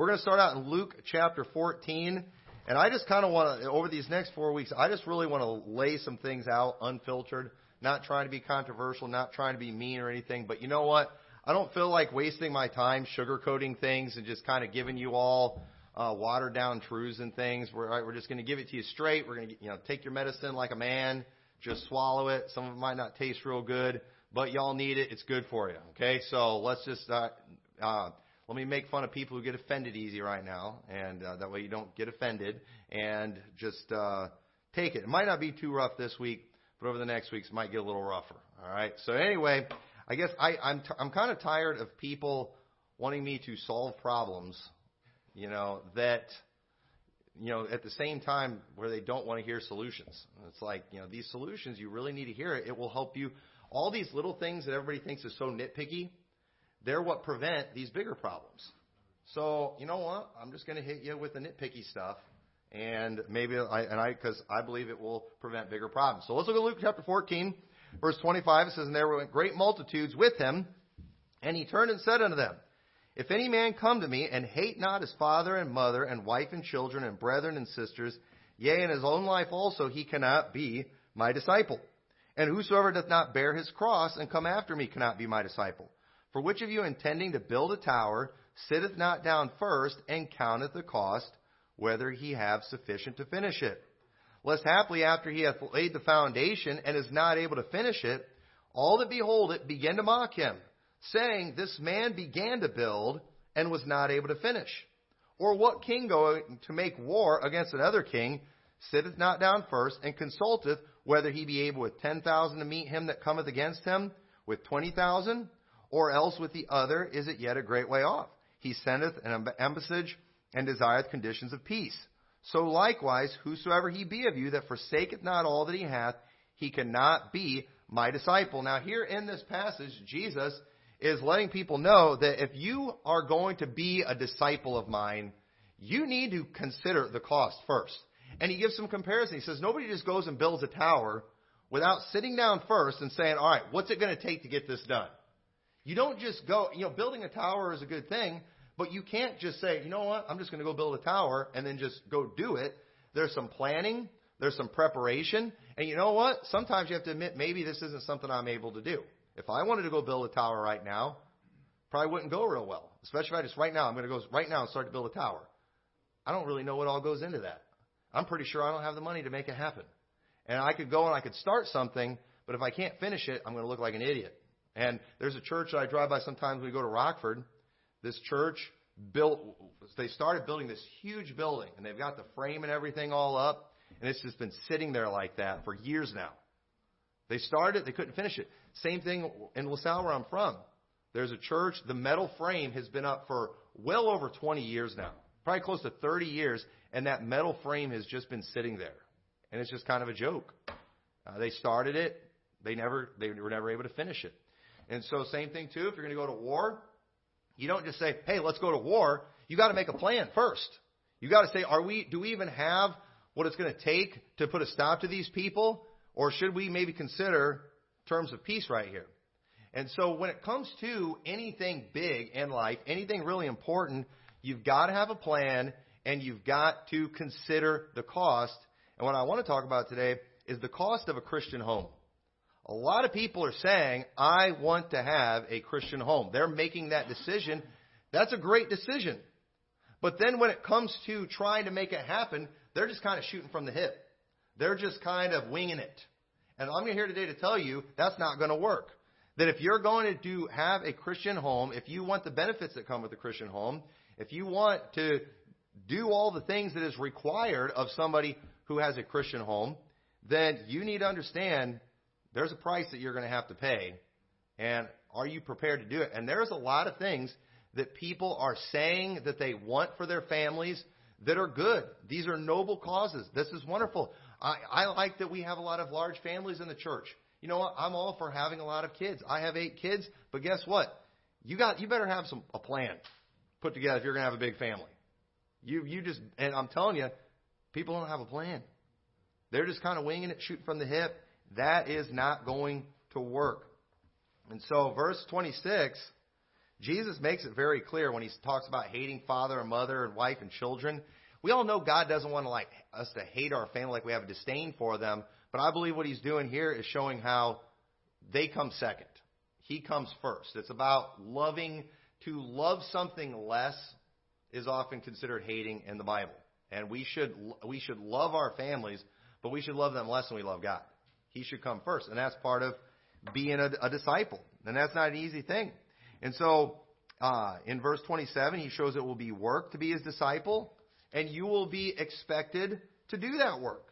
We're going to start out in Luke chapter 14. And I just kind of want to, over these next four weeks, I just really want to lay some things out unfiltered, not trying to be controversial, not trying to be mean or anything. But you know what? I don't feel like wasting my time sugarcoating things and just kind of giving you all uh, watered down truths and things. We're, right, we're just going to give it to you straight. We're going to, you know, take your medicine like a man, just swallow it. Some of it might not taste real good, but y'all need it. It's good for you. Okay, so let's just uh, uh, let me make fun of people who get offended easy right now, and uh, that way you don't get offended, and just uh, take it. It might not be too rough this week, but over the next weeks it might get a little rougher. All right. So anyway, I guess I, I'm t- I'm kind of tired of people wanting me to solve problems, you know, that you know, at the same time where they don't want to hear solutions. It's like, you know, these solutions, you really need to hear it. It will help you. All these little things that everybody thinks is so nitpicky, they're what prevent these bigger problems. So, you know what? I'm just going to hit you with the nitpicky stuff. And maybe I, and I, because I believe it will prevent bigger problems. So let's look at Luke chapter 14, verse 25. It says, And there were great multitudes with him, and he turned and said unto them, If any man come to me and hate not his father and mother and wife and children and brethren and sisters, yea, and his own life also, he cannot be my disciple. And whosoever doth not bear his cross and come after me cannot be my disciple. For which of you intending to build a tower sitteth not down first and counteth the cost, whether he have sufficient to finish it? Lest haply after he hath laid the foundation and is not able to finish it, all that behold it begin to mock him, saying, This man began to build and was not able to finish. Or what king going to make war against another king sitteth not down first and consulteth whether he be able with ten thousand to meet him that cometh against him with twenty thousand? Or else with the other is it yet a great way off. He sendeth an embassage and desireth conditions of peace. So likewise, whosoever he be of you that forsaketh not all that he hath, he cannot be my disciple. Now here in this passage, Jesus is letting people know that if you are going to be a disciple of mine, you need to consider the cost first. And he gives some comparison. He says, nobody just goes and builds a tower without sitting down first and saying, all right, what's it going to take to get this done? You don't just go, you know, building a tower is a good thing, but you can't just say, you know what, I'm just going to go build a tower and then just go do it. There's some planning, there's some preparation, and you know what? Sometimes you have to admit maybe this isn't something I'm able to do. If I wanted to go build a tower right now, probably wouldn't go real well. Especially if I just right now, I'm going to go right now and start to build a tower. I don't really know what all goes into that. I'm pretty sure I don't have the money to make it happen. And I could go and I could start something, but if I can't finish it, I'm going to look like an idiot. And there's a church that I drive by sometimes when we go to Rockford. This church built, they started building this huge building, and they've got the frame and everything all up, and it's just been sitting there like that for years now. They started, they couldn't finish it. Same thing in LaSalle, where I'm from. There's a church, the metal frame has been up for well over 20 years now, probably close to 30 years, and that metal frame has just been sitting there. And it's just kind of a joke. Uh, they started it, they never, they were never able to finish it. And so, same thing too. If you're going to go to war, you don't just say, "Hey, let's go to war." You got to make a plan first. You got to say, "Are we? Do we even have what it's going to take to put a stop to these people, or should we maybe consider terms of peace right here?" And so, when it comes to anything big in life, anything really important, you've got to have a plan and you've got to consider the cost. And what I want to talk about today is the cost of a Christian home. A lot of people are saying, I want to have a Christian home. They're making that decision. That's a great decision. But then when it comes to trying to make it happen, they're just kind of shooting from the hip. They're just kind of winging it. And I'm here today to tell you that's not going to work. That if you're going to do have a Christian home, if you want the benefits that come with a Christian home, if you want to do all the things that is required of somebody who has a Christian home, then you need to understand there's a price that you're going to have to pay. And are you prepared to do it? And there's a lot of things that people are saying that they want for their families that are good. These are noble causes. This is wonderful. I, I like that we have a lot of large families in the church. You know what? I'm all for having a lot of kids. I have eight kids, but guess what? You got you better have some a plan put together if you're to have a big family. You you just and I'm telling you, people don't have a plan. They're just kind of winging it, shooting from the hip. That is not going to work. And so, verse 26 Jesus makes it very clear when he talks about hating father and mother and wife and children. We all know God doesn't want to like us to hate our family like we have a disdain for them, but I believe what he's doing here is showing how they come second. He comes first. It's about loving to love something less is often considered hating in the Bible. And we should we should love our families, but we should love them less than we love God. He should come first, and that's part of being a, a disciple. And that's not an easy thing. And so, uh, in verse 27, he shows it will be work to be his disciple, and you will be expected to do that work.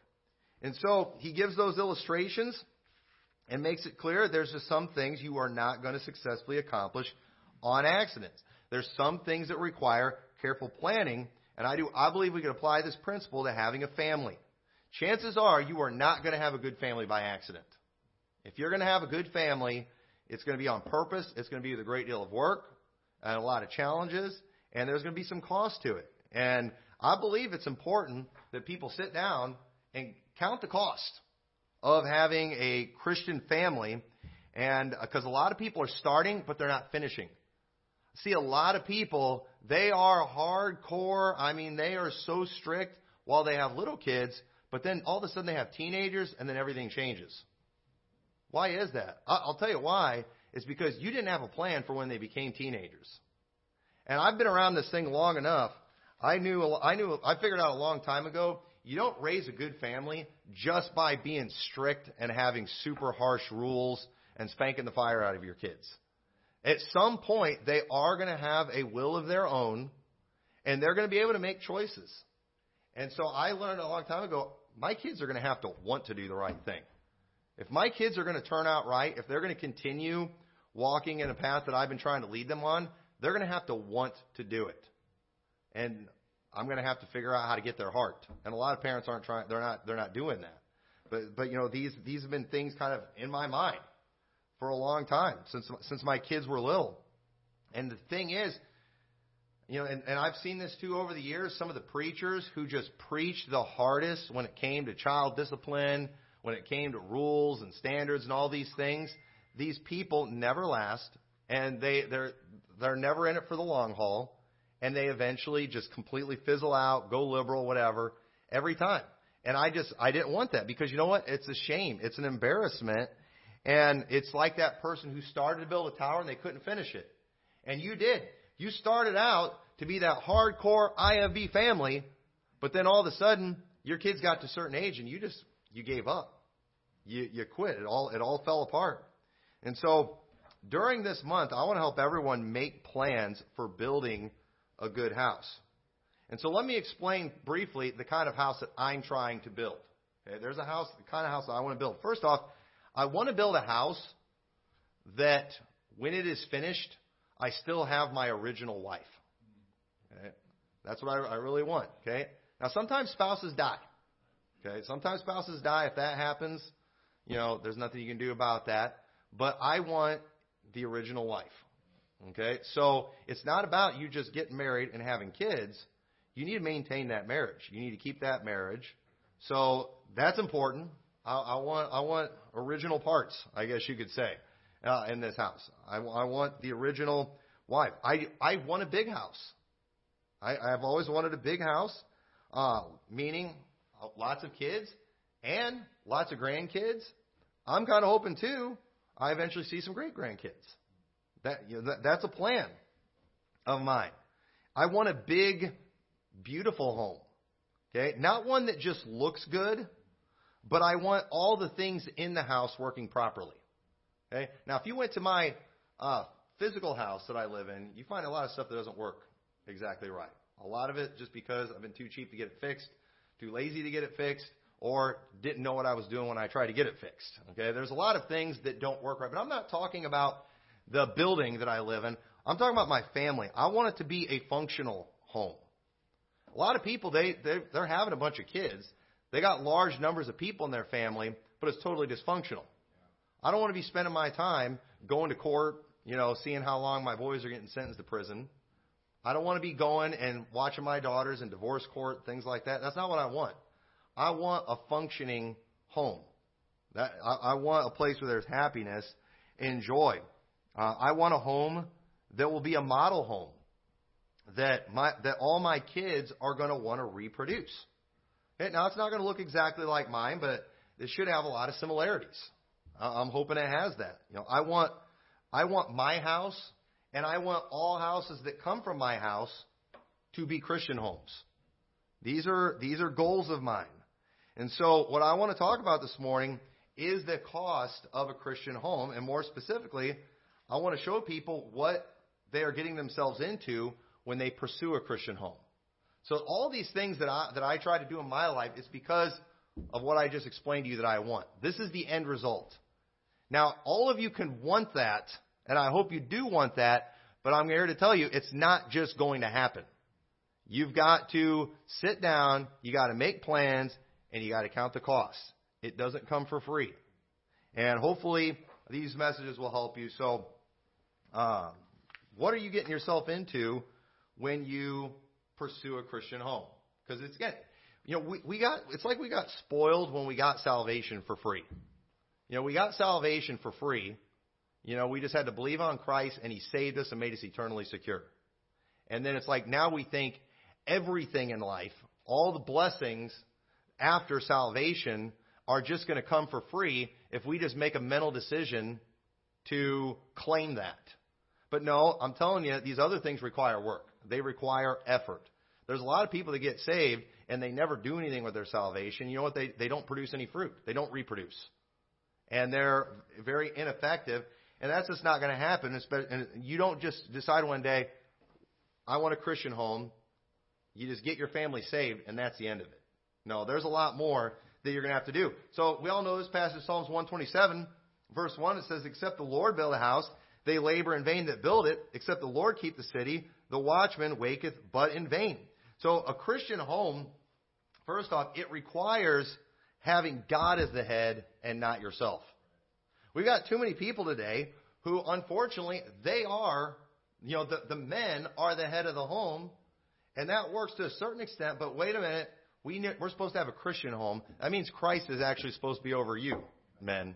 And so, he gives those illustrations and makes it clear there's just some things you are not going to successfully accomplish on accidents. There's some things that require careful planning, and I do I believe we can apply this principle to having a family. Chances are you are not going to have a good family by accident. If you're going to have a good family, it's going to be on purpose. It's going to be with a great deal of work and a lot of challenges, and there's going to be some cost to it. And I believe it's important that people sit down and count the cost of having a Christian family, and because uh, a lot of people are starting, but they're not finishing. See, a lot of people, they are hardcore. I mean, they are so strict while they have little kids, but then all of a sudden they have teenagers, and then everything changes. Why is that? I'll tell you why. It's because you didn't have a plan for when they became teenagers. And I've been around this thing long enough. I knew, I knew, I figured out a long time ago, you don't raise a good family just by being strict and having super harsh rules and spanking the fire out of your kids. At some point, they are going to have a will of their own, and they're going to be able to make choices. And so I learned a long time ago, my kids are going to have to want to do the right thing. If my kids are going to turn out right, if they're going to continue walking in a path that I've been trying to lead them on, they're going to have to want to do it. And I'm going to have to figure out how to get their heart. And a lot of parents aren't trying they're not they're not doing that. But but you know these these have been things kind of in my mind for a long time since since my kids were little. And the thing is, you know, and, and I've seen this too over the years. Some of the preachers who just preached the hardest when it came to child discipline, when it came to rules and standards and all these things, these people never last, and they they're they're never in it for the long haul, and they eventually just completely fizzle out, go liberal, whatever, every time. And I just I didn't want that because you know what? It's a shame. It's an embarrassment. And it's like that person who started to build a tower and they couldn't finish it. And you did. You started out to be that hardcore IFB family, but then all of a sudden your kids got to a certain age and you just you gave up. You, you quit. It all, it all fell apart. And so during this month, I want to help everyone make plans for building a good house. And so let me explain briefly the kind of house that I'm trying to build. Okay, there's a house, the kind of house that I want to build. First off, I want to build a house that when it is finished, I still have my original wife. Okay? That's what I, I really want. Okay. Now sometimes spouses die. Okay. Sometimes spouses die. If that happens, you know, there's nothing you can do about that. But I want the original wife. Okay? So it's not about you just getting married and having kids. You need to maintain that marriage. You need to keep that marriage. So that's important. I, I want I want original parts, I guess you could say, uh, in this house. I, I want the original wife. I I want a big house. I, I've always wanted a big house, uh, meaning lots of kids and lots of grandkids I'm kind of hoping too. I eventually see some great grandkids. That, you know, that that's a plan of mine. I want a big, beautiful home. Okay, not one that just looks good, but I want all the things in the house working properly. Okay, now if you went to my uh, physical house that I live in, you find a lot of stuff that doesn't work exactly right. A lot of it just because I've been too cheap to get it fixed, too lazy to get it fixed, or didn't know what I was doing when I tried to get it fixed. Okay, there's a lot of things that don't work right, but I'm not talking about the building that I live in. I'm talking about my family. I want it to be a functional home. A lot of people they they they're having a bunch of kids. They got large numbers of people in their family, but it's totally dysfunctional. I don't want to be spending my time going to court, you know, seeing how long my boys are getting sentenced to prison. I don't want to be going and watching my daughters in divorce court, things like that. That's not what I want. I want a functioning home. That I, I want a place where there's happiness and joy. Uh, I want a home that will be a model home that my that all my kids are going to want to reproduce. Now it's not going to look exactly like mine, but it should have a lot of similarities. I'm hoping it has that. You know, I want I want my house and I want all houses that come from my house to be Christian homes. These are these are goals of mine. And so what I want to talk about this morning is the cost of a Christian home and more specifically, I want to show people what they are getting themselves into when they pursue a Christian home. So all these things that I that I try to do in my life is because of what I just explained to you that I want. This is the end result. Now, all of you can want that, and I hope you do want that, but I'm here to tell you it's not just going to happen. You've got to sit down, you got to make plans, and you got to count the costs. It doesn't come for free. And hopefully these messages will help you. So, um, what are you getting yourself into when you pursue a Christian home? Because it's getting, you know, we, we got, it's like we got spoiled when we got salvation for free. You know, we got salvation for free. You know, we just had to believe on Christ and He saved us and made us eternally secure. And then it's like now we think everything in life, all the blessings after salvation are just going to come for free if we just make a mental decision to claim that. But no, I'm telling you, these other things require work. They require effort. There's a lot of people that get saved and they never do anything with their salvation. You know what? They, they don't produce any fruit. They don't reproduce. And they're very ineffective. And that's just not going to happen. And you don't just decide one day, I want a Christian home. You just get your family saved, and that's the end of it. No, there's a lot more that you're going to have to do. So we all know this passage, Psalms 127, verse 1. It says, Except the Lord build a house, they labor in vain that build it. Except the Lord keep the city, the watchman waketh but in vain. So a Christian home, first off, it requires having God as the head and not yourself. We've got too many people today who, unfortunately, they are, you know, the, the men are the head of the home, and that works to a certain extent, but wait a minute, we, we're supposed to have a Christian home. That means Christ is actually supposed to be over you, men.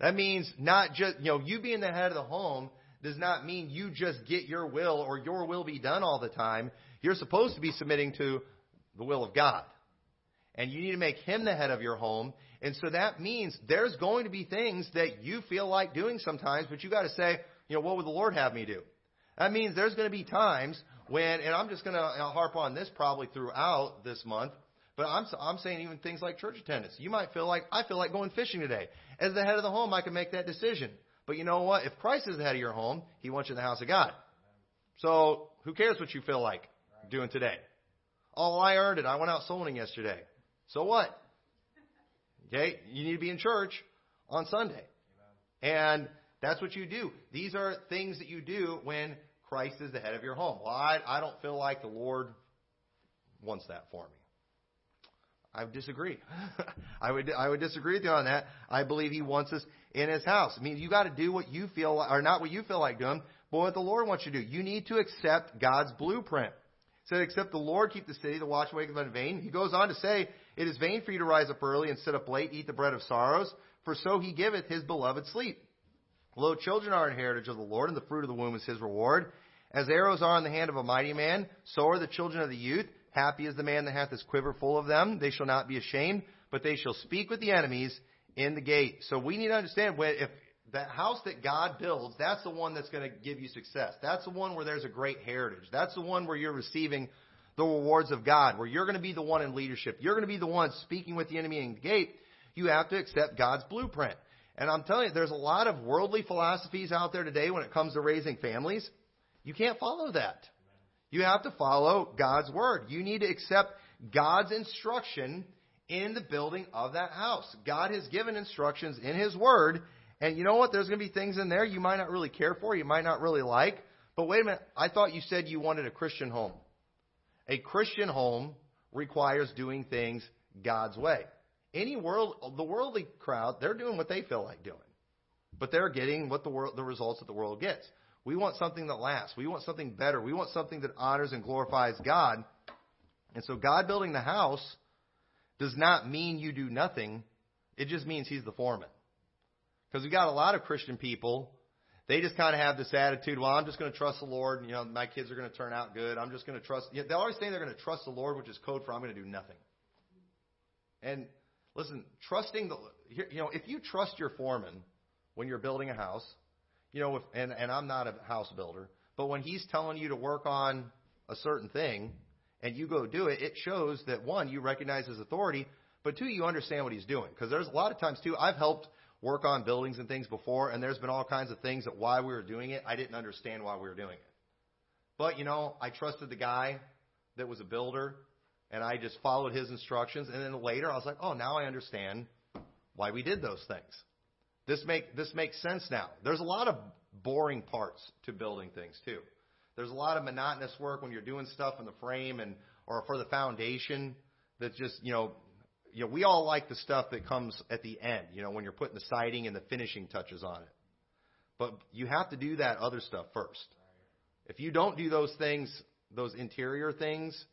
That means not just, you know, you being the head of the home does not mean you just get your will or your will be done all the time. You're supposed to be submitting to the will of God. And you need to make Him the head of your home. And so that means there's going to be things that you feel like doing sometimes, but you got to say, you know, what would the Lord have me do? That means there's going to be times when, and I'm just going to harp on this probably throughout this month, but I'm, I'm saying even things like church attendance. You might feel like, I feel like going fishing today. As the head of the home, I can make that decision. But you know what? If Christ is the head of your home, He wants you in the house of God. So who cares what you feel like doing today? Oh, I earned it. I went out souling yesterday. So what? Okay, you need to be in church on Sunday. And that's what you do. These are things that you do when Christ is the head of your home. Well, I, I don't feel like the Lord wants that for me. I disagree. I would I would disagree with you on that. I believe He wants us in His house. I mean, you got to do what you feel, like, or not what you feel like doing, but what the Lord wants you to do. You need to accept God's blueprint. Said, except the Lord keep the city, the watch waketh in vain. He goes on to say, It is vain for you to rise up early and sit up late, eat the bread of sorrows, for so he giveth his beloved sleep. Lo, children are an heritage of the Lord, and the fruit of the womb is his reward. As arrows are in the hand of a mighty man, so are the children of the youth. Happy is the man that hath his quiver full of them. They shall not be ashamed, but they shall speak with the enemies in the gate. So we need to understand if that house that God builds, that's the one that's going to give you success. That's the one where there's a great heritage. That's the one where you're receiving the rewards of God, where you're going to be the one in leadership. You're going to be the one speaking with the enemy in the gate. You have to accept God's blueprint. And I'm telling you, there's a lot of worldly philosophies out there today when it comes to raising families. You can't follow that. You have to follow God's word. You need to accept God's instruction in the building of that house. God has given instructions in His word, and you know what? There's going to be things in there you might not really care for, you might not really like. But wait a minute, I thought you said you wanted a Christian home. A Christian home requires doing things God's way. Any world, the worldly crowd, they're doing what they feel like doing, but they're getting what the world, the results that the world gets. We want something that lasts. We want something better. We want something that honors and glorifies God. And so, God building the house does not mean you do nothing. It just means He's the foreman. Because we've got a lot of Christian people they just kind of have this attitude, well, I'm just going to trust the Lord. And, you know, my kids are going to turn out good. I'm just going to trust. They're always saying they're going to trust the Lord, which is code for I'm going to do nothing. And listen, trusting the, you know, if you trust your foreman when you're building a house, you know, if, and, and I'm not a house builder, but when he's telling you to work on a certain thing and you go do it, it shows that one, you recognize his authority, but two, you understand what he's doing. Because there's a lot of times too, I've helped work on buildings and things before, and there's been all kinds of things that why we were doing it, I didn't understand why we were doing it. But you know, I trusted the guy that was a builder, and I just followed his instructions. And then later, I was like, oh, now I understand why we did those things. This make this makes sense now. There's a lot of boring parts to building things too. There's a lot of monotonous work when you're doing stuff in the frame and or for the foundation that just you know you know we all like the stuff that comes at the end. You know when you're putting the siding and the finishing touches on it. But you have to do that other stuff first. If you don't do those things, those interior things,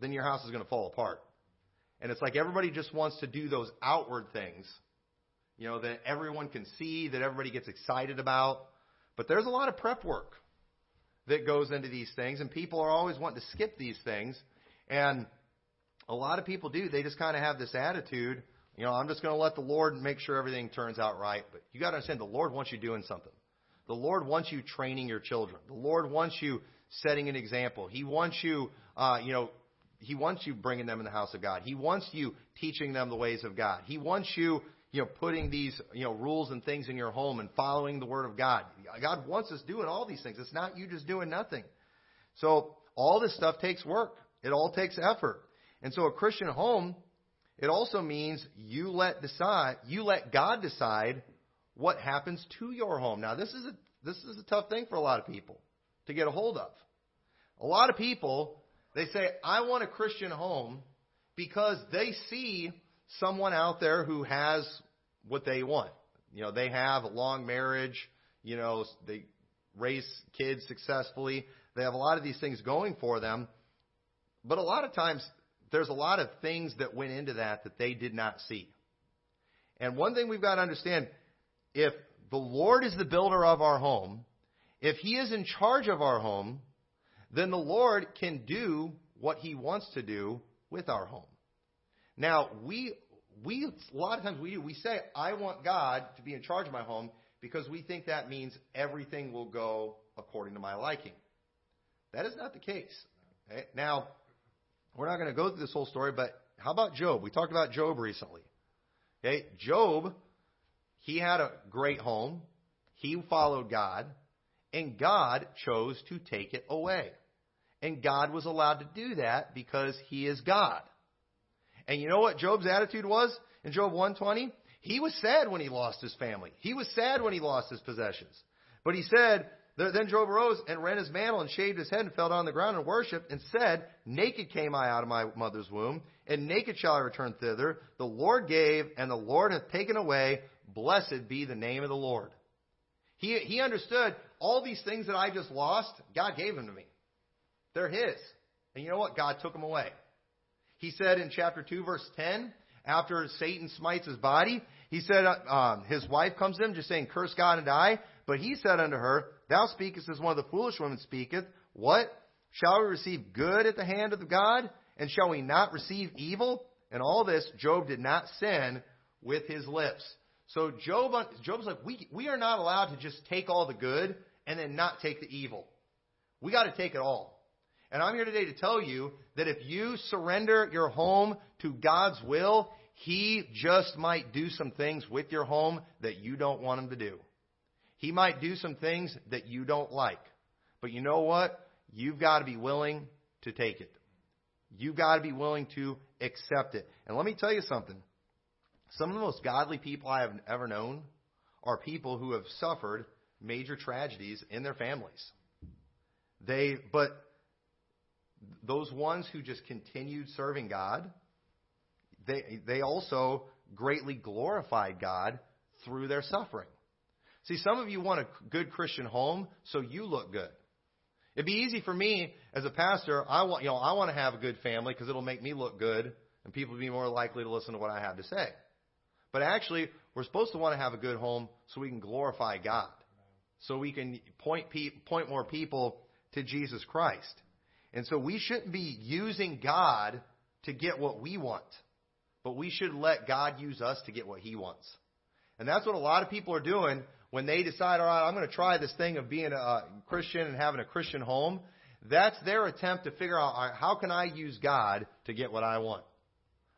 then your house is going to fall apart. And it's like everybody just wants to do those outward things, you know, that everyone can see, that everybody gets excited about. But there's a lot of prep work that goes into these things, and people are always wanting to skip these things. And a lot of people do. They just kind of have this attitude, you know, I'm just going to let the Lord make sure everything turns out right. But you got to understand, the Lord wants you doing something. The Lord wants you training your children. The Lord wants you setting an example. He wants you, uh, you know, He wants you bringing them in the house of God. He wants you teaching them the ways of God. He wants you, you know, putting these, you know, rules and things in your home and following the Word of God. God wants us doing all these things. It's not you just doing nothing. So all this stuff takes work. It all takes effort. And so a Christian home, it also means you let decide, you let God decide what happens to your home. Now, this is a, this is a tough thing for a lot of people to get a hold of. A lot of people, they say, I want a Christian home because they see someone out there who has what they want. You know, they have a long marriage, you know, they raise kids successfully. They have a lot of these things going for them. But a lot of times, there's a lot of things that went into that that they did not see. And one thing we've got to understand if the Lord is the builder of our home, if He is in charge of our home, then the Lord can do what He wants to do with our home. Now, we, we, a lot of times we do, we say, I want God to be in charge of my home because we think that means everything will go according to my liking. That is not the case. Okay? Now, we're not going to go through this whole story, but how about Job? We talked about Job recently. Okay? Job he had a great home. He followed God. And God chose to take it away. And God was allowed to do that because He is God. And you know what Job's attitude was in Job 120? He was sad when he lost his family. He was sad when he lost his possessions. But he said, then Job arose and rent his mantle and shaved his head and fell down on the ground and worshipped and said, Naked came I out of my mother's womb, and naked shall I return thither. The Lord gave, and the Lord hath taken away. Blessed be the name of the Lord. He, he understood all these things that I just lost, God gave them to me. They're His. And you know what? God took them away. He said in chapter 2, verse 10, after Satan smites his body, he said, uh, um, his wife comes to him just saying, Curse God and die. But he said unto her, Thou speakest as one of the foolish women speaketh. What? Shall we receive good at the hand of God? And shall we not receive evil? And all this, Job did not sin with his lips. So Job, Job's like, we, we are not allowed to just take all the good and then not take the evil. We got to take it all. And I'm here today to tell you that if you surrender your home to God's will, He just might do some things with your home that you don't want Him to do. He might do some things that you don't like. But you know what? You've got to be willing to take it. You've got to be willing to accept it. And let me tell you something. Some of the most godly people I have ever known are people who have suffered major tragedies in their families. They, but those ones who just continued serving God, they, they also greatly glorified God through their suffering. See, some of you want a good Christian home so you look good. It'd be easy for me as a pastor. I want, you know, I want to have a good family because it'll make me look good, and people will be more likely to listen to what I have to say. But actually, we're supposed to want to have a good home so we can glorify God. so we can point pe- point more people to Jesus Christ. And so we shouldn't be using God to get what we want, but we should let God use us to get what He wants. And that's what a lot of people are doing when they decide, all right, I'm going to try this thing of being a Christian and having a Christian home. That's their attempt to figure out, right, how can I use God to get what I want?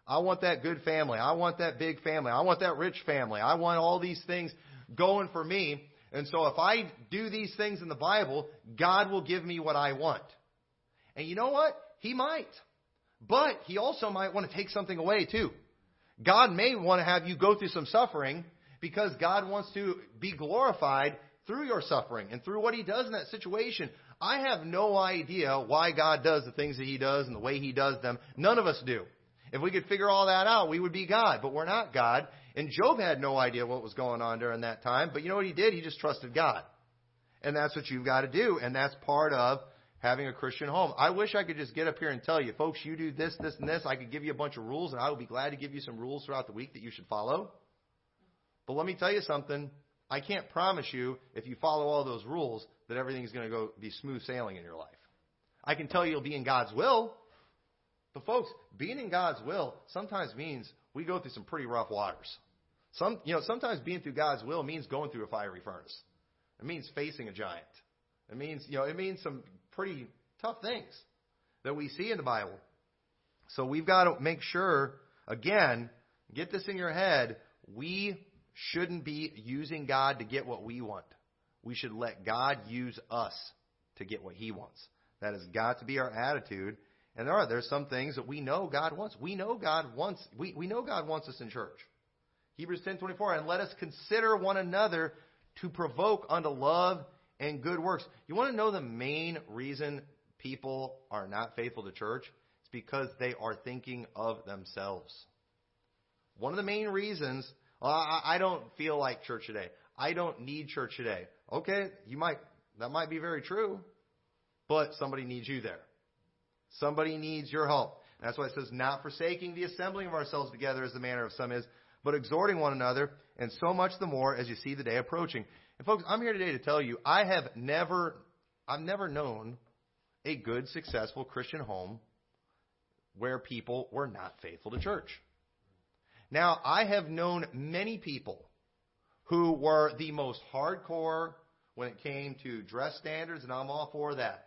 I want that good family. I want that big family. I want that rich family. I want all these things going for me. And so if I do these things in the Bible, God will give me what I want. And you know what? He might. But he also might want to take something away too. God may want to have you go through some suffering because God wants to be glorified through your suffering and through what he does in that situation. I have no idea why God does the things that he does and the way he does them. None of us do. If we could figure all that out, we would be God, but we're not God. And Job had no idea what was going on during that time, but you know what he did? He just trusted God. And that's what you've got to do, and that's part of having a Christian home. I wish I could just get up here and tell you, folks, you do this, this, and this. I could give you a bunch of rules, and I would be glad to give you some rules throughout the week that you should follow. But let me tell you something. I can't promise you, if you follow all those rules, that everything's going to go be smooth sailing in your life. I can tell you you'll be in God's will. But folks, being in God's will sometimes means we go through some pretty rough waters. Some, you know, sometimes being through God's will means going through a fiery furnace. It means facing a giant. It means, you know, it means some pretty tough things that we see in the Bible. So we've got to make sure, again, get this in your head. We shouldn't be using God to get what we want. We should let God use us to get what He wants. That has got to be our attitude. And there are there's some things that we know God wants. We know God wants we, we know God wants us in church. Hebrews ten twenty four, and let us consider one another to provoke unto love and good works. You want to know the main reason people are not faithful to church? It's because they are thinking of themselves. One of the main reasons well, I, I don't feel like church today. I don't need church today. Okay, you might that might be very true, but somebody needs you there. Somebody needs your help. That's why it says, not forsaking the assembling of ourselves together as the manner of some is, but exhorting one another, and so much the more as you see the day approaching. And folks, I'm here today to tell you, I have never, I've never known a good, successful Christian home where people were not faithful to church. Now, I have known many people who were the most hardcore when it came to dress standards, and I'm all for that.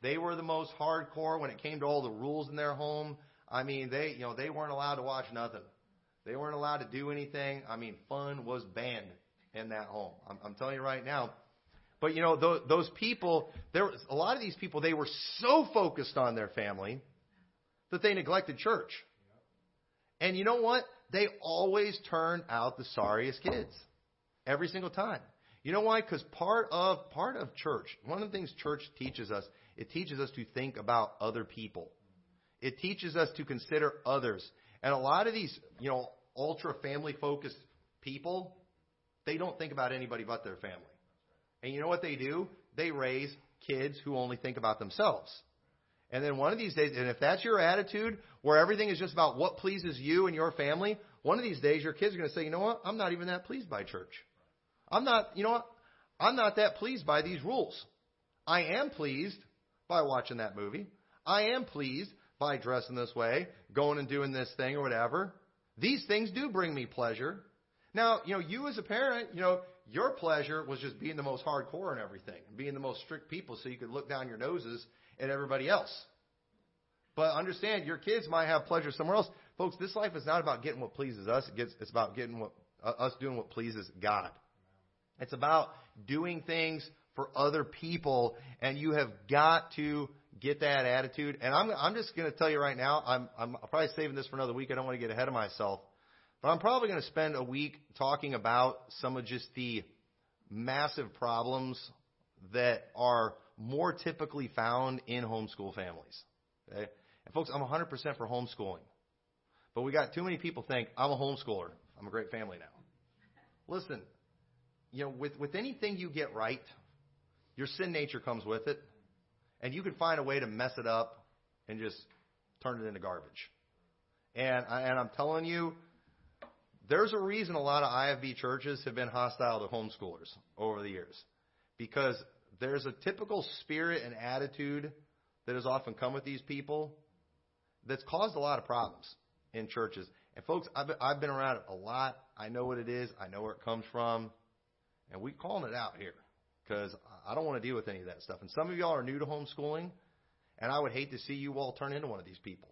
They were the most hardcore when it came to all the rules in their home. I mean, they, you know, they weren't allowed to watch nothing. They weren't allowed to do anything. I mean, fun was banned in that home. I'm, I'm telling you right now. But you know, those, those people, there was a lot of these people. They were so focused on their family that they neglected church. And you know what? They always turned out the sorriest kids every single time. You know why? Because part of part of church, one of the things church teaches us, it teaches us to think about other people. It teaches us to consider others. And a lot of these, you know, ultra family focused people, they don't think about anybody but their family. And you know what they do? They raise kids who only think about themselves. And then one of these days, and if that's your attitude, where everything is just about what pleases you and your family, one of these days your kids are going to say, you know what? I'm not even that pleased by church. I'm not, you know what? I'm not that pleased by these rules. I am pleased by watching that movie. I am pleased by dressing this way, going and doing this thing or whatever. These things do bring me pleasure. Now, you know, you as a parent, you know, your pleasure was just being the most hardcore and everything, being the most strict people so you could look down your noses at everybody else. But understand, your kids might have pleasure somewhere else. Folks, this life is not about getting what pleases us. It gets, it's about getting what, uh, us doing what pleases God. It's about doing things for other people, and you have got to get that attitude. And I'm, I'm just going to tell you right now, I'm, I'm probably saving this for another week. I don't want to get ahead of myself. But I'm probably going to spend a week talking about some of just the massive problems that are more typically found in homeschool families. Okay? And folks, I'm 100% for homeschooling. But we got too many people think I'm a homeschooler. I'm a great family now. Listen, you know, with, with anything you get right, your sin nature comes with it, and you can find a way to mess it up and just turn it into garbage. And, and I'm telling you, there's a reason a lot of IFB churches have been hostile to homeschoolers over the years. because there's a typical spirit and attitude that has often come with these people that's caused a lot of problems in churches. And folks, I've been, I've been around it a lot. I know what it is. I know where it comes from. And we're calling it out here because I don't want to deal with any of that stuff. And some of y'all are new to homeschooling, and I would hate to see you all turn into one of these people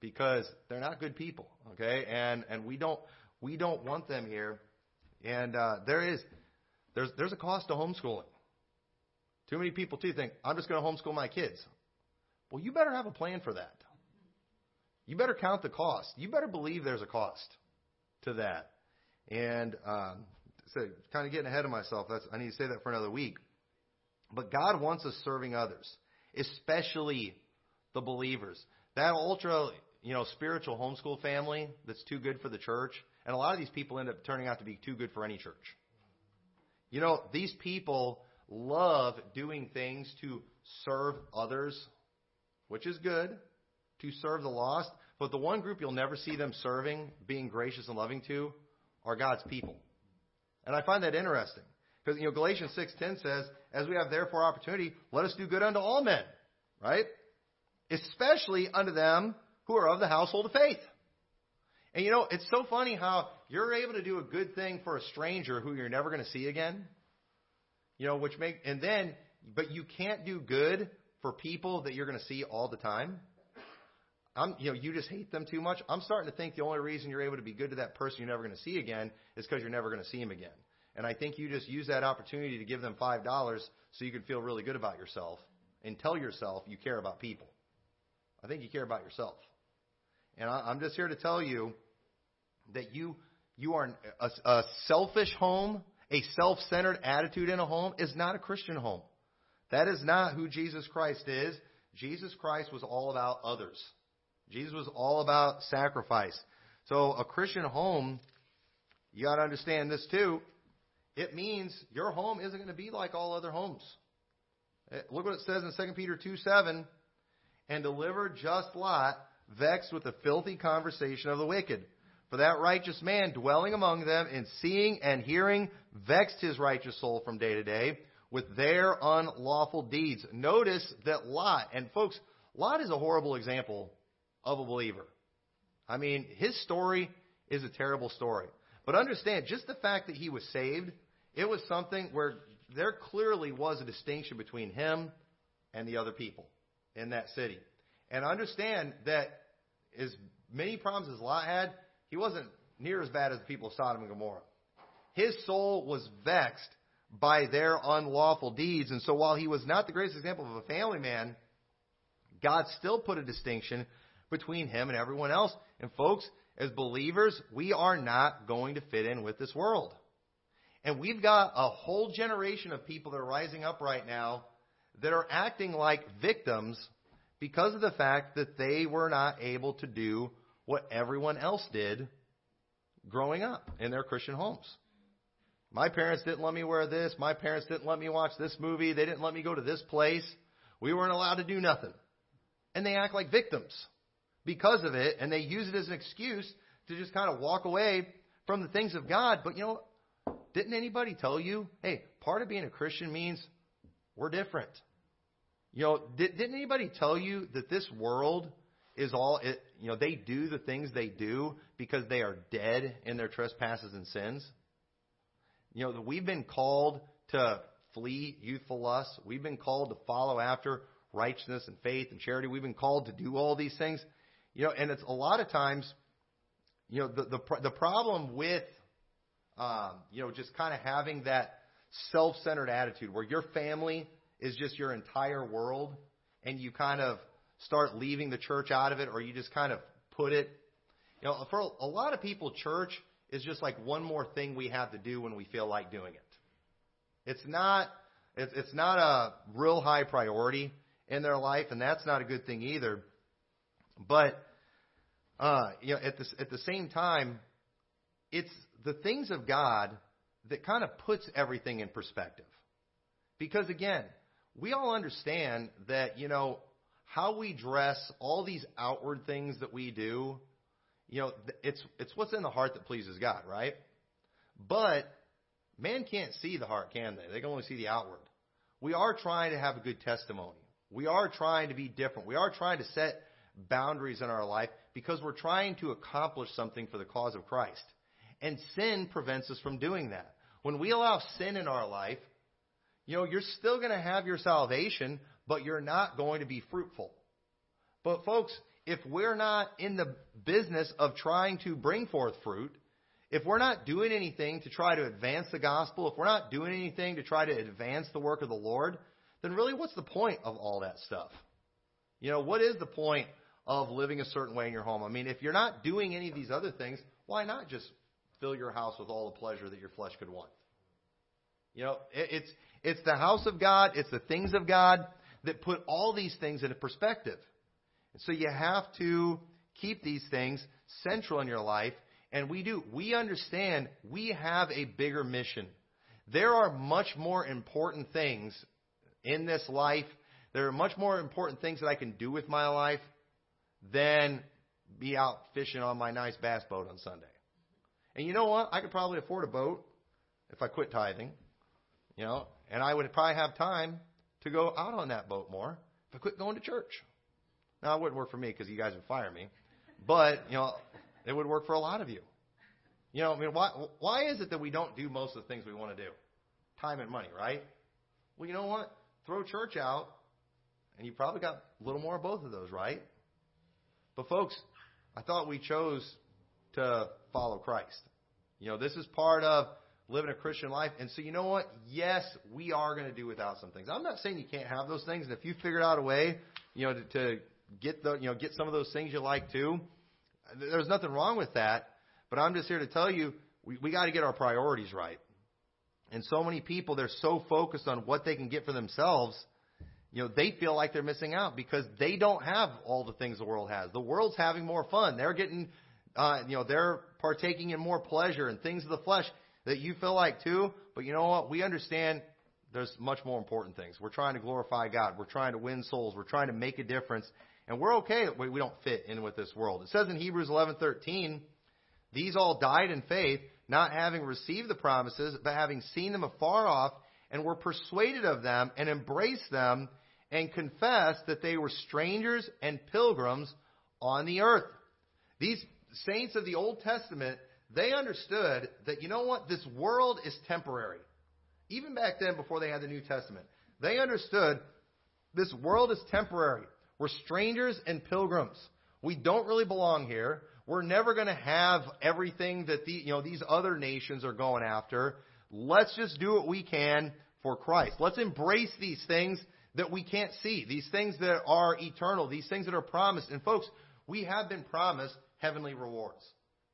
because they're not good people, okay? And and we don't we don't want them here. And uh, there is there's there's a cost to homeschooling. Too many people too think I'm just going to homeschool my kids. Well, you better have a plan for that. You better count the cost. You better believe there's a cost to that. And um, so, kind of getting ahead of myself. That's I need to say that for another week. But God wants us serving others, especially the believers. That ultra, you know, spiritual homeschool family that's too good for the church, and a lot of these people end up turning out to be too good for any church. You know, these people love doing things to serve others, which is good, to serve the lost. But the one group you'll never see them serving, being gracious and loving to, are God's people. And I find that interesting. Because you know Galatians 6:10 says, "As we have therefore opportunity, let us do good unto all men." Right? Especially unto them who are of the household of faith. And you know, it's so funny how you're able to do a good thing for a stranger who you're never going to see again. You know, which make and then but you can't do good for people that you're going to see all the time. I'm, you know, you just hate them too much. I'm starting to think the only reason you're able to be good to that person you're never going to see again is because you're never going to see him again. And I think you just use that opportunity to give them five dollars so you can feel really good about yourself and tell yourself you care about people. I think you care about yourself. And I, I'm just here to tell you that you you are a, a selfish home, a self-centered attitude in a home is not a Christian home. That is not who Jesus Christ is. Jesus Christ was all about others. Jesus was all about sacrifice. So a Christian home, you got to understand this too. It means your home isn't going to be like all other homes. Eh, look what it says in 2 Peter 2 7. And deliver just Lot, vexed with the filthy conversation of the wicked. For that righteous man dwelling among them and seeing and hearing vexed his righteous soul from day to day with their unlawful deeds. Notice that Lot, and folks, Lot is a horrible example of a believer. I mean, his story is a terrible story. But understand, just the fact that he was saved, it was something where there clearly was a distinction between him and the other people in that city. And understand that as many problems as Lot had, he wasn't near as bad as the people of Sodom and Gomorrah. His soul was vexed by their unlawful deeds. And so while he was not the greatest example of a family man, God still put a distinction between him and everyone else. And folks, as believers, we are not going to fit in with this world. And we've got a whole generation of people that are rising up right now that are acting like victims because of the fact that they were not able to do what everyone else did growing up in their Christian homes. My parents didn't let me wear this. My parents didn't let me watch this movie. They didn't let me go to this place. We weren't allowed to do nothing. And they act like victims because of it, and they use it as an excuse to just kind of walk away from the things of God. But you know, didn't anybody tell you, hey, part of being a Christian means we're different? You know, did, didn't anybody tell you that this world is all, it, you know, they do the things they do because they are dead in their trespasses and sins? You know, we've been called to flee youthful lusts. We've been called to follow after righteousness and faith and charity. We've been called to do all these things. You know, and it's a lot of times, you know, the the, the problem with, um, you know, just kind of having that self-centered attitude where your family is just your entire world, and you kind of start leaving the church out of it, or you just kind of put it. You know, for a lot of people, church is just like one more thing we have to do when we feel like doing it. It's not. It's, it's not a real high priority in their life, and that's not a good thing either. But uh, you know, at the at the same time, it's the things of God that kind of puts everything in perspective. Because again, we all understand that you know how we dress, all these outward things that we do, you know, it's it's what's in the heart that pleases God, right? But man can't see the heart, can they? They can only see the outward. We are trying to have a good testimony. We are trying to be different. We are trying to set boundaries in our life because we're trying to accomplish something for the cause of Christ. And sin prevents us from doing that. When we allow sin in our life, you know, you're still going to have your salvation, but you're not going to be fruitful. But folks, if we're not in the business of trying to bring forth fruit, if we're not doing anything to try to advance the gospel, if we're not doing anything to try to advance the work of the Lord, then really what's the point of all that stuff? You know, what is the point of living a certain way in your home? I mean, if you're not doing any of these other things, why not just fill your house with all the pleasure that your flesh could want? You know, it's it's the house of God, it's the things of God that put all these things into perspective. And so you have to keep these things central in your life. And we do. We understand we have a bigger mission. There are much more important things in this life. There are much more important things that I can do with my life than be out fishing on my nice bass boat on Sunday. And you know what? I could probably afford a boat if I quit tithing. You know, and I would probably have time to go out on that boat more if I quit going to church. Now, it wouldn't work for me because you guys would fire me, but you know, it would work for a lot of you. You know, I mean, why why is it that we don't do most of the things we want to do? Time and money, right? Well, you know what? Throw church out, and you probably got a little more of both of those, right? But folks, I thought we chose to follow Christ. You know, this is part of living a Christian life. And so, you know what? Yes, we are going to do without some things. I'm not saying you can't have those things. And if you figured out a way, you know, to, to get the, you know, get some of those things you like too, there's nothing wrong with that. But I'm just here to tell you, we, we got to get our priorities right. And so many people, they're so focused on what they can get for themselves, you know, they feel like they're missing out because they don't have all the things the world has. The world's having more fun. They're getting, uh, you know, they're partaking in more pleasure and things of the flesh that you feel like too. But you know what? We understand there's much more important things. We're trying to glorify God. We're trying to win souls. We're trying to make a difference. And we're okay that we don't fit in with this world. It says in Hebrews 11:13, these all died in faith, not having received the promises, but having seen them afar off, and were persuaded of them, and embraced them, and confessed that they were strangers and pilgrims on the earth. These saints of the Old Testament they understood that, you know what, this world is temporary. Even back then, before they had the New Testament, they understood this world is temporary. We're strangers and pilgrims. We don't really belong here. We're never going to have everything that the, you know, these other nations are going after. Let's just do what we can for Christ. Let's embrace these things that we can't see, these things that are eternal, these things that are promised. And folks, we have been promised heavenly rewards.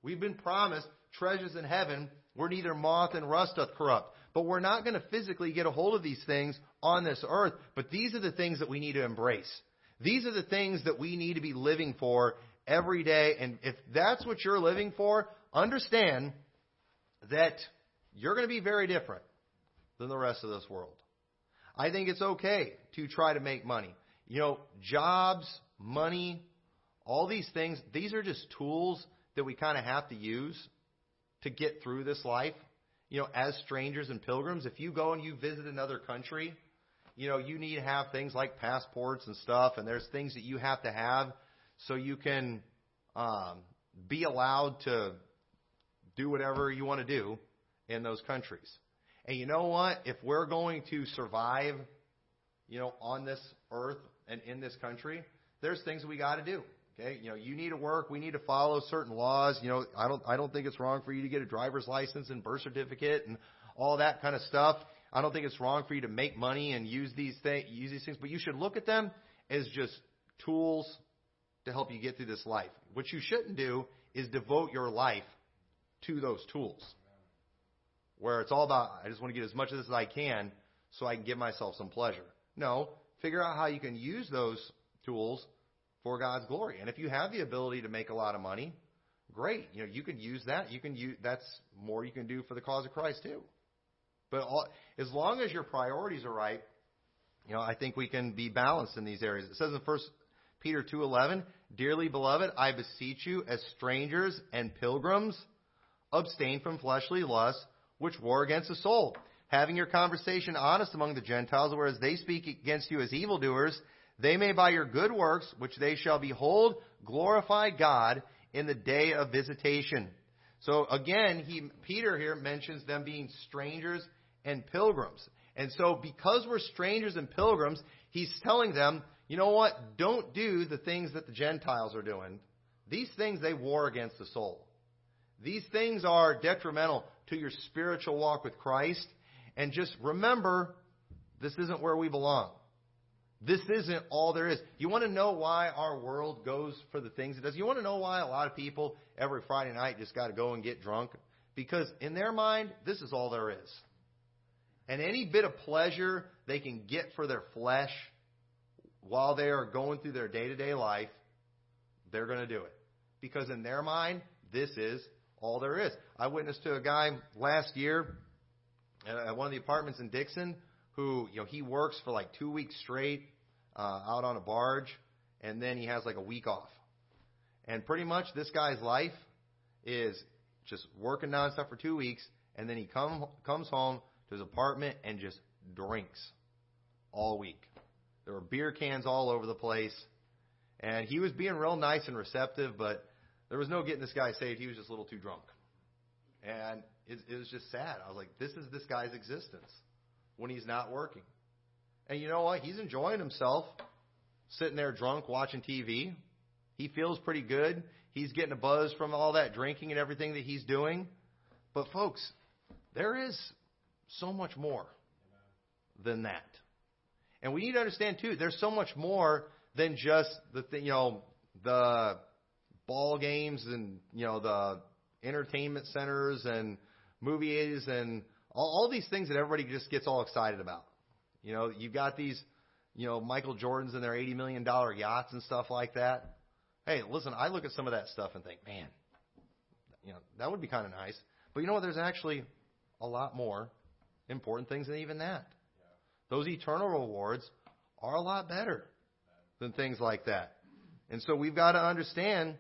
We've been promised treasures in heaven where neither moth and rust doth corrupt. But we're not going to physically get a hold of these things on this earth. But these are the things that we need to embrace. These are the things that we need to be living for every day. And if that's what you're living for, understand that you're going to be very different than the rest of this world. I think it's okay to try to make money. You know, jobs, money, all these things, these are just tools that we kind of have to use to get through this life. You know, as strangers and pilgrims, if you go and you visit another country, you know, you need to have things like passports and stuff, and there's things that you have to have so you can um, be allowed to do whatever you want to do in those countries. And you know what? If we're going to survive, you know, on this earth and in this country, there's things we got to do. Okay, you know, you need to work. We need to follow certain laws. You know, I don't, I don't think it's wrong for you to get a driver's license and birth certificate and all that kind of stuff. I don't think it's wrong for you to make money and use these things, use these things, but you should look at them as just tools to help you get through this life. What you shouldn't do is devote your life to those tools. Where it's all about, I just want to get as much of this as I can so I can give myself some pleasure. No, figure out how you can use those tools for God's glory. And if you have the ability to make a lot of money, great. You know, you can use that. You can use that's more you can do for the cause of Christ too. But all, as long as your priorities are right, you know, I think we can be balanced in these areas. It says in First Peter two eleven, "Dearly beloved, I beseech you, as strangers and pilgrims, abstain from fleshly lusts, which war against the soul. Having your conversation honest among the Gentiles, whereas they speak against you as evildoers, they may by your good works, which they shall behold, glorify God in the day of visitation. So again, he, Peter here mentions them being strangers and pilgrims. And so because we're strangers and pilgrims, he's telling them, you know what? Don't do the things that the Gentiles are doing. These things, they war against the soul. These things are detrimental to your spiritual walk with Christ. And just remember, this isn't where we belong. This isn't all there is. You want to know why our world goes for the things it does? You want to know why a lot of people every Friday night just got to go and get drunk? Because in their mind, this is all there is. And any bit of pleasure they can get for their flesh while they are going through their day to day life, they're going to do it. Because in their mind, this is all there is. I witnessed to a guy last year at one of the apartments in Dixon who, you know, he works for like two weeks straight uh, out on a barge, and then he has like a week off. And pretty much this guy's life is just working nonstop for two weeks, and then he come comes home to his apartment and just drinks all week. There were beer cans all over the place, and he was being real nice and receptive, but there was no getting this guy saved. He was just a little too drunk, and it, it was just sad. I was like, this is this guy's existence when he's not working. And you know what? He's enjoying himself sitting there drunk watching TV. He feels pretty good. He's getting a buzz from all that drinking and everything that he's doing. But folks, there is so much more than that. And we need to understand too, there's so much more than just the thing, you know, the ball games and, you know, the entertainment centers and movies and all, all these things that everybody just gets all excited about. You know, you've got these, you know, Michael Jordans and their $80 million yachts and stuff like that. Hey, listen, I look at some of that stuff and think, man, you know, that would be kind of nice. But you know what? There's actually a lot more important things than even that. Those eternal rewards are a lot better than things like that. And so we've got to understand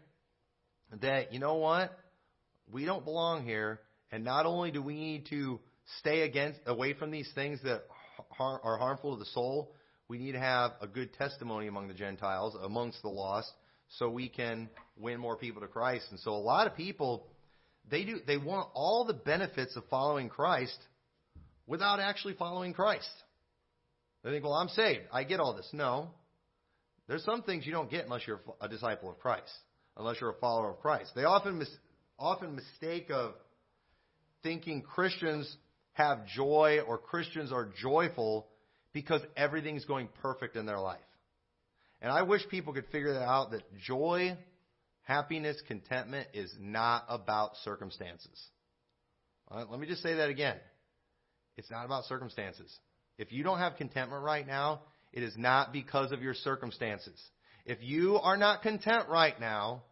that, you know what? We don't belong here. And not only do we need to stay against, away from these things that are harmful to the soul, we need to have a good testimony among the Gentiles, amongst the lost, so we can win more people to Christ. And so a lot of people, they do, they want all the benefits of following Christ without actually following Christ. They think, well, I'm saved. I get all this. No. There's some things you don't get unless you're a disciple of Christ, unless you're a follower of Christ. They often mis- often mistake of thinking Christians have joy or Christians are joyful because everything's going perfect in their life. And I wish people could figure that out that joy, happiness, contentment is not about circumstances. Right, let me just say that again. It's not about circumstances. If you don't have contentment right now, it is not because of your circumstances. If you are not content right now,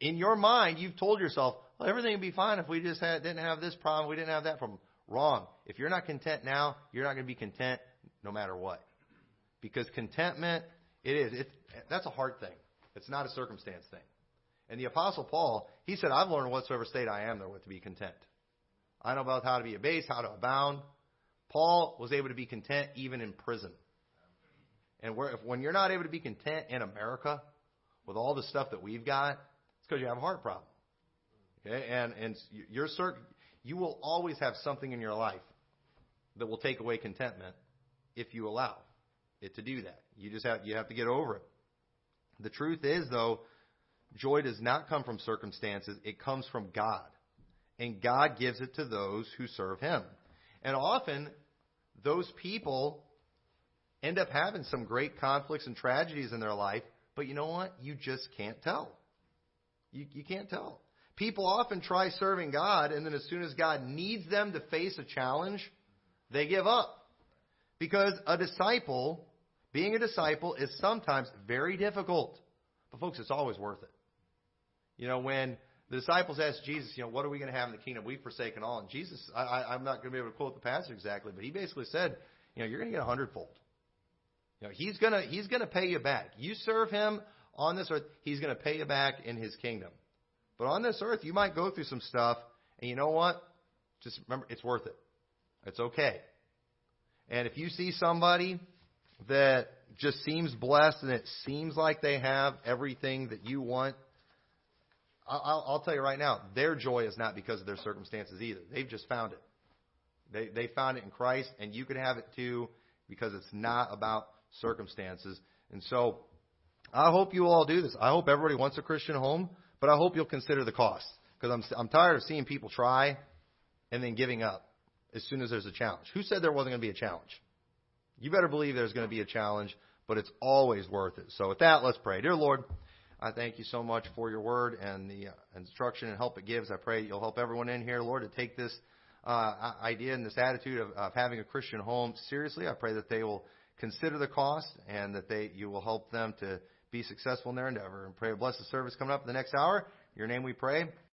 in your mind, you've told yourself, well, everything would be fine if we just had, didn't have this problem, we didn't have that problem. Wrong. If you're not content now, you're not going to be content no matter what. Because contentment, it is. It's, that's a hard thing. It's not a circumstance thing. And the Apostle Paul, he said, I've learned whatsoever state I am there with to be content. I know about how to be abased, how to abound. Paul was able to be content even in prison. And where, if, when you're not able to be content in America with all the stuff that we've got, it's because you have a heart problem. Okay? And, and your, you will always have something in your life that will take away contentment if you allow it to do that. You just have you have to get over it. The truth is though, joy does not come from circumstances, it comes from God. And God gives it to those who serve him. And often those people end up having some great conflicts and tragedies in their life, but you know what? You just can't tell. You, you can't tell. People often try serving God, and then as soon as God needs them to face a challenge, they give up. Because a disciple, being a disciple, is sometimes very difficult. But, folks, it's always worth it. You know, when the disciples asked Jesus, you know, what are we going to have in the kingdom? We've forsaken all. And Jesus, I, I'm not going to be able to quote the passage exactly, but he basically said, you know, you're going to get a hundredfold. You know, he's going to he's going to pay you back. You serve him on this earth, he's going to pay you back in his kingdom. But on this earth, you might go through some stuff, and you know what? just remember, it's worth it. It's okay. And if you see somebody that just seems blessed and it seems like they have everything that you want, I'll, I'll tell you right now, their joy is not because of their circumstances either. They've just found it. They, they found it in Christ, and you can have it too because it's not about circumstances. And so, I hope you all do this. I hope everybody wants a Christian home, but I hope you'll consider the cost because I'm, I'm tired of seeing people try and then giving up as soon as there's a challenge. Who said there wasn't going to be a challenge? You better believe there's going to be a challenge, but it's always worth it. So with that, let's pray. Dear Lord, I thank you so much for your word and the uh, instruction and help it gives. I pray you'll help everyone in here, Lord, to take this uh, idea and this attitude of, of having a Christian home seriously. I pray that they will consider the cost and that they you will help them to be successful in their endeavor. And pray a blessed service coming up in the next hour. In your name we pray.